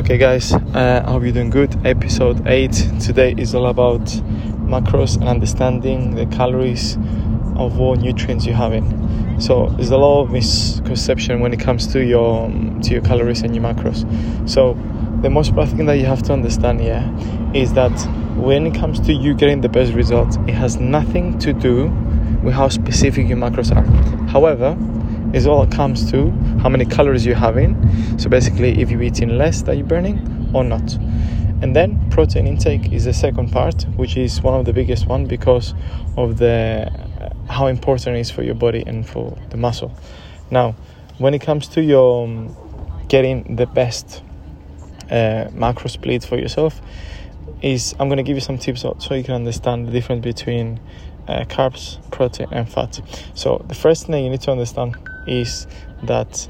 Okay, guys, uh, I hope you're doing good. Episode 8 today is all about macros and understanding the calories of what nutrients you're having. So there's a lot of misconception when it comes to your um, to your calories and your macros. So the most important thing that you have to understand here is that when it comes to you getting the best results, it has nothing to do with how specific your macros are. However, is all it comes to how many calories you're having. So basically, if you're eating less that you're burning or not. And then protein intake is the second part, which is one of the biggest one because of the uh, how important it is for your body and for the muscle. Now, when it comes to your um, getting the best uh, macro split for yourself, is I'm to give you some tips so you can understand the difference between uh, carbs, protein, and fat. So the first thing you need to understand is that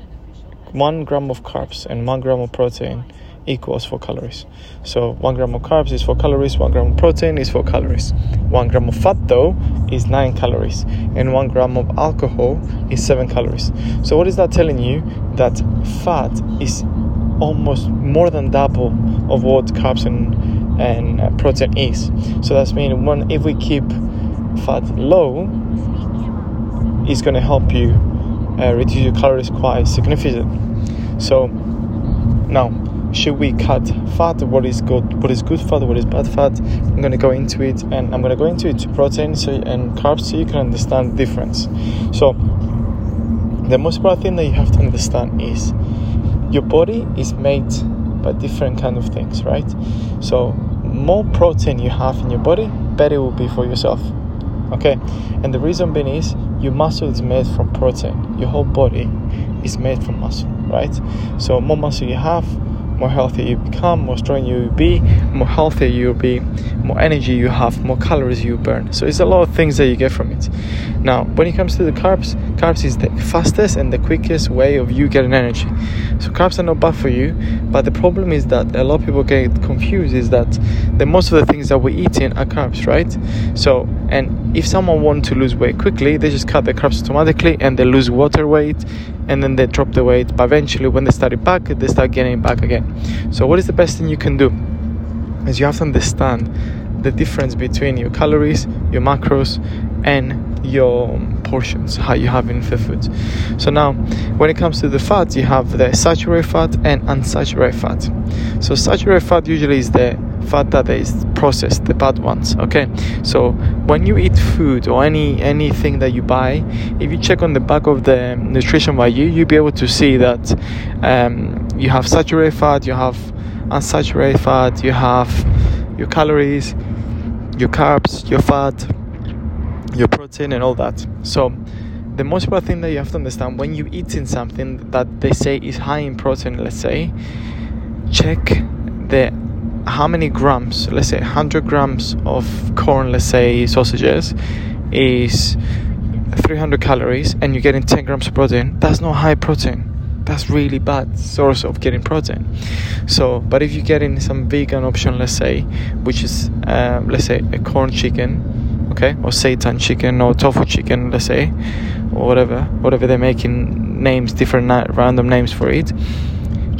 one gram of carbs and one gram of protein equals four calories. So one gram of carbs is four calories, one gram of protein is four calories. One gram of fat though is nine calories, and one gram of alcohol is seven calories. So what is that telling you? That fat is almost more than double of what carbs and and uh, protein is. So that's meaning one if we keep fat low, it's going to help you uh, reduce your calories quite significant. So now, should we cut fat? What is good? What is good fat? What is bad fat? I'm to go into it, and I'm to go into it to protein so, and carbs so you can understand the difference. So the most important thing that you have to understand is your body is made by different kind of things, right? So more protein you have in your body, better it will be for yourself okay and the reason being is your muscle is made from protein. Your whole body is made from muscle right? So more muscle you have more healthy you become, more strong you will be, more healthier you'll be, more energy you have, more calories you burn. So it's a lot of things that you get from it. Now, when it comes to the carbs, carbs is the fastest and the quickest way of you getting energy. So carbs are not bad for you, but the problem is that a lot of people get confused is that the most of the things that we're eating are carbs, right? So and if someone wants to lose weight quickly, they just cut the carbs automatically and they lose water weight and then they drop the weight. But eventually, when they start it back, they start getting it back again. So, what is the best thing you can do? Is you have to understand the difference between your calories, your macros, and your portions, how you have in the food. So now, when it comes to the fat, you have the saturated fat and unsaturated fat. So saturated fat usually is the fat that is processed, the bad ones. Okay, so when you eat food or any anything that you buy, if you check on the back of the nutrition value, you'll be able to see that um, you have saturated fat, you have unsaturated fat, you have your calories, your carbs, your fat, your protein, and all that. So the most important thing that you have to understand when you eating something that they say is high in protein, let's say, check the how many grams, let's say 100 grams of Quorn, let's say sausages, is 300 calories and you're getting 10 grams of protein, that's not high protein. That's really bad source of getting protein. So, but if you're getting some vegan option, let's say, which is, um, let's say, a Quorn chicken, okay, or seitan chicken or tofu chicken, let's say, or whatever, whatever they're making names, different na- random names for it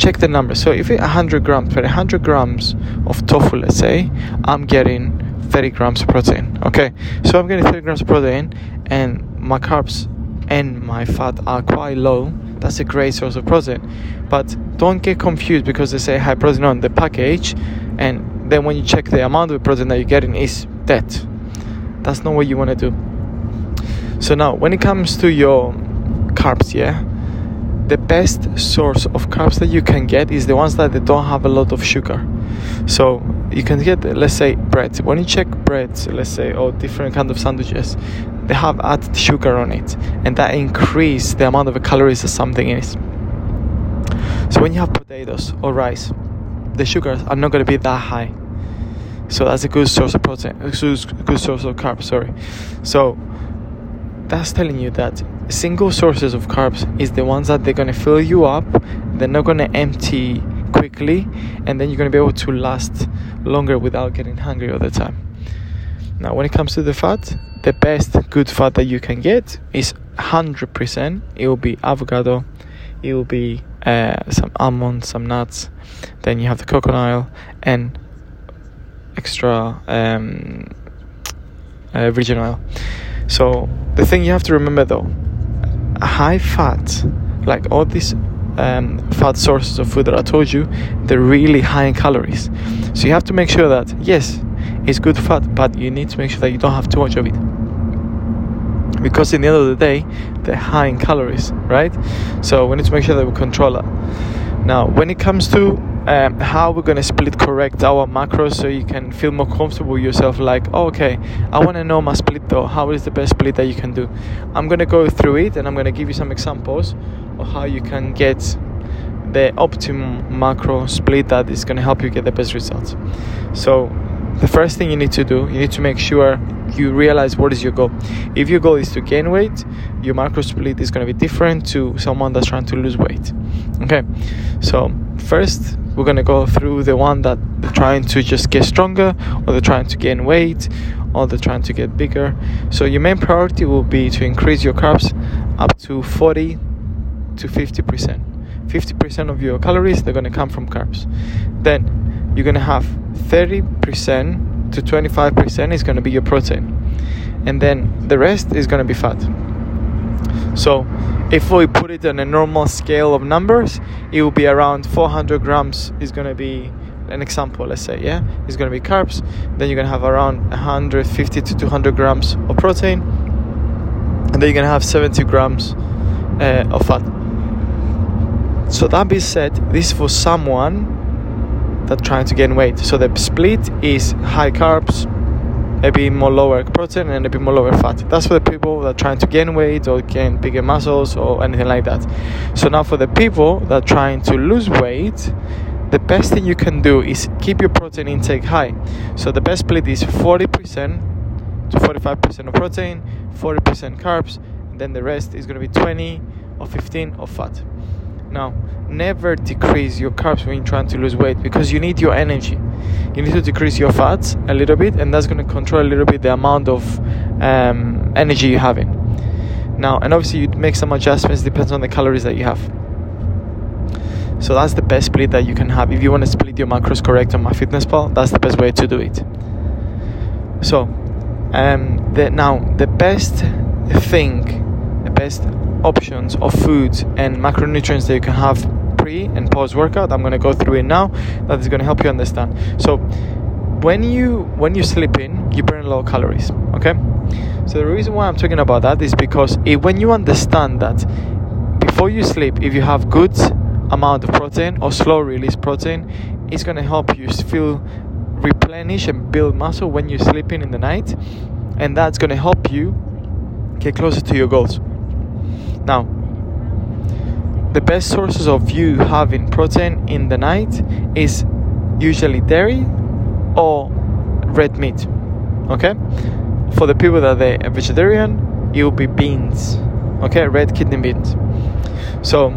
check the number. So if it's 100 grams, per 100 grams of tofu, let's say, I'm getting 30 grams of protein. Okay, so I'm getting 30 grams of protein, and my carbs and my fat are quite low. That's a great source of protein. But don't get confused because they say high protein on the package, and then when you check the amount of protein that you're getting is that. That's not what you want to do. So now, when it comes to your carbs, yeah, the best source of carbs that you can get is the ones that they don't have a lot of sugar. So you can get, let's say, bread. When you check bread, let's say, or different kind of sandwiches, they have added sugar on it, and that increase the amount of calories that something is. So when you have potatoes or rice, the sugars are not going to be that high. So that's a good source of protein, good source of carbs. Sorry. So that's telling you that single sources of carbs is the ones that they're going to fill you up they're not going to empty quickly and then you're going to be able to last longer without getting hungry all the time now when it comes to the fat the best good fat that you can get is 100% it will be avocado it will be uh, some almonds, some nuts. Then you have the coconut oil and extra um, uh, virgin oil. So the thing you have to remember though, high fat, like all these um, fat sources of food that I told you, they're really high in calories. So you have to make sure that yes, it's good fat, but you need to make sure that you don't have too much of it. Because in the end of the day, they're high in calories, right? So we need to make sure that we control that. Now, when it comes to um, how we're going to split correct our macros so you can feel more comfortable yourself like oh, okay i want to know my split though how is the best split that you can do i'm going to go through it and i'm going to give you some examples of how you can get the optimum macro split that is going to help you get the best results. So, the first thing you need to do, you need to make sure you realize what is your goal. If your goal is to gain weight, your macro split is going to be different to someone that's trying to lose weight. Okay, so first we're going to go through the one that they're trying to just get stronger, or they're trying to gain weight, or they're trying to get bigger. So, your main priority will be to increase your carbs up to 40 to 50%. 50% of your calories they're going to come from carbs. Then you're going to have 30% to 25% is going to be your protein. And then the rest is going to be fat. So if we put it on a normal scale of numbers, it will be around 400 grams is going to be an example, let's say, yeah, it's going to be carbs. Then you're going to have around 150 to 200 grams of protein, and then you're going to have 70 grams uh, of fat. So that being said, this is for someone that trying to gain weight. So the split is high carbs, a bit more lower protein and a bit more lower fat. That's for the people that are trying to gain weight or gain bigger muscles or anything like that. So now for the people that are trying to lose weight, the best thing you can do is keep your protein intake high. So the best split is 40% to 45% of protein, 40% carbs, and then the rest is going to be 20 or 15 of fat. Now, never decrease your carbs when you're trying to lose weight because you need your energy. You need to decrease your fats a little bit, and that's going to control a little bit the amount of um, energy you're having. Now, and obviously, you make some adjustments depends on the calories that you have. So that's the best split that you can have. If you want to split your macros correct on my fitness MyFitnessPal, that's the best way to do it. So, um, the, now the best thing, the best options of foods and macronutrients that you can have pre and post workout. I'm going to go through it now. That is going to help you understand. So when you when you sleep in, you burn of calories. Okay. So the reason why I'm talking about that is because it, when you understand that before you sleep, if you have good amount of protein or slow release protein, it's going to help you feel replenish and build muscle when you're sleeping in the night, and that's going to help you get closer to your goals. Now, the best sources of you having protein in the night is usually dairy or red meat. Okay? For the people that are vegetarian, it will be beans. Okay, red kidney beans. So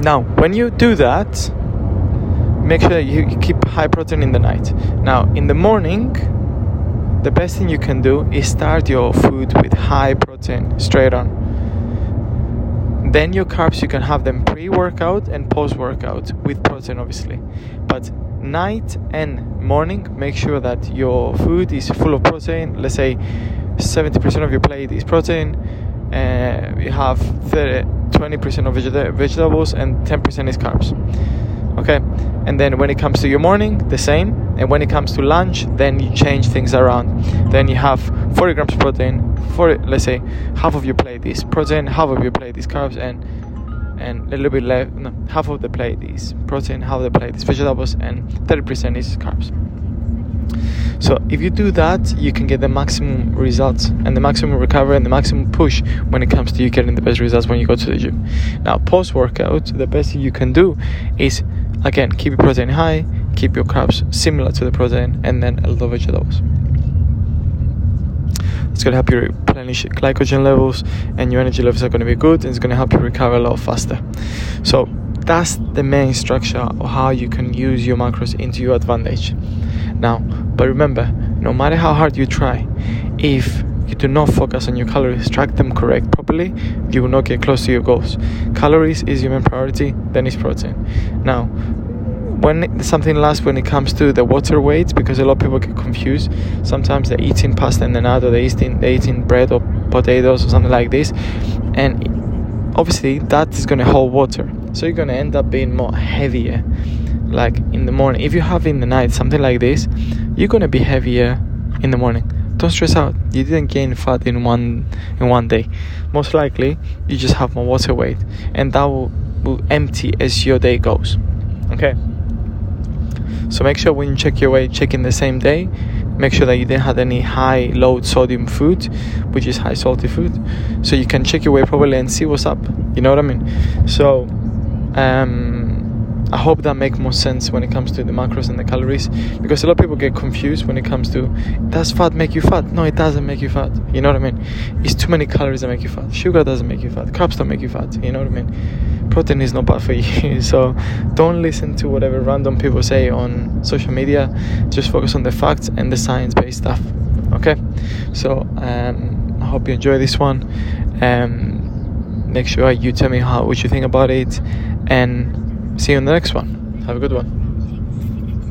now when you do that, make sure you keep high protein in the night. Now in the morning, the best thing you can do is start your food with high protein straight on then your carbs you can have them pre-workout and post-workout with protein obviously. But night and morning make sure that your food is full of protein. Let's say 70% of your plate is protein uh, you have 30, 20% of vegeta- vegetables and 10% is carbs okay? And then when it comes to your morning the same. And when it comes to lunch then you change things around. Then you have 40 grams of protein for let's say half of your plate is protein half of your plate is carbs and and a little bit left no, half of the plate is protein half of the plate is vegetables and 30% is carbs. So if you do that you can get the maximum results and the maximum recovery and the maximum push when it comes to you getting the best results when you go to the gym. Now post workout the best thing you can do is again keep your protein high keep your carbs similar to the protein and then a lot of vegetables it's going to help you replenish glycogen levels and your energy levels are going to be good and it's going to help you recover a lot faster. So that's the main structure of how you can use your macros into your advantage. Now but remember no matter how hard you try if you do not focus on your calories, track them correct properly, you will not get close to your goals. Calories is your main priority, then is protein. Now, when something last when it comes to the water weight, because a lot of people get confused. Sometimes they're eating pasta and then out, they're eating they're eating bread or potatoes or something like this, and obviously that is going to hold water, so you're going to end up being more heavier. Like in the morning, if you have in the night something like this, you're going to be heavier in the morning don't stress out. You didn't gain fat in one in one day. Most likely you just have more water weight and that will, will empty as your day goes. Okay. So make sure when you check your weight check in the same day. Make sure that you didn't have any high low sodium food which is high salty food. So you can check your weight properly and see what's up. You know what i mean? So um I hope that makes more sense when it comes to the macros and the calories because a lot of people get confused when it comes to does fat make you fat? No, it doesn't make you fat. You know what I mean? It's too many calories that make you fat. Sugar doesn't make you fat. Carbs don't make you fat. You know what I mean? Protein is not bad for you. so don't listen to whatever random people say on social media. Just focus on the facts and the science based stuff. Okay? So um, I hope you enjoy this one. Um, make sure you tell me how what you think about it and See you in the next one. Have a good one.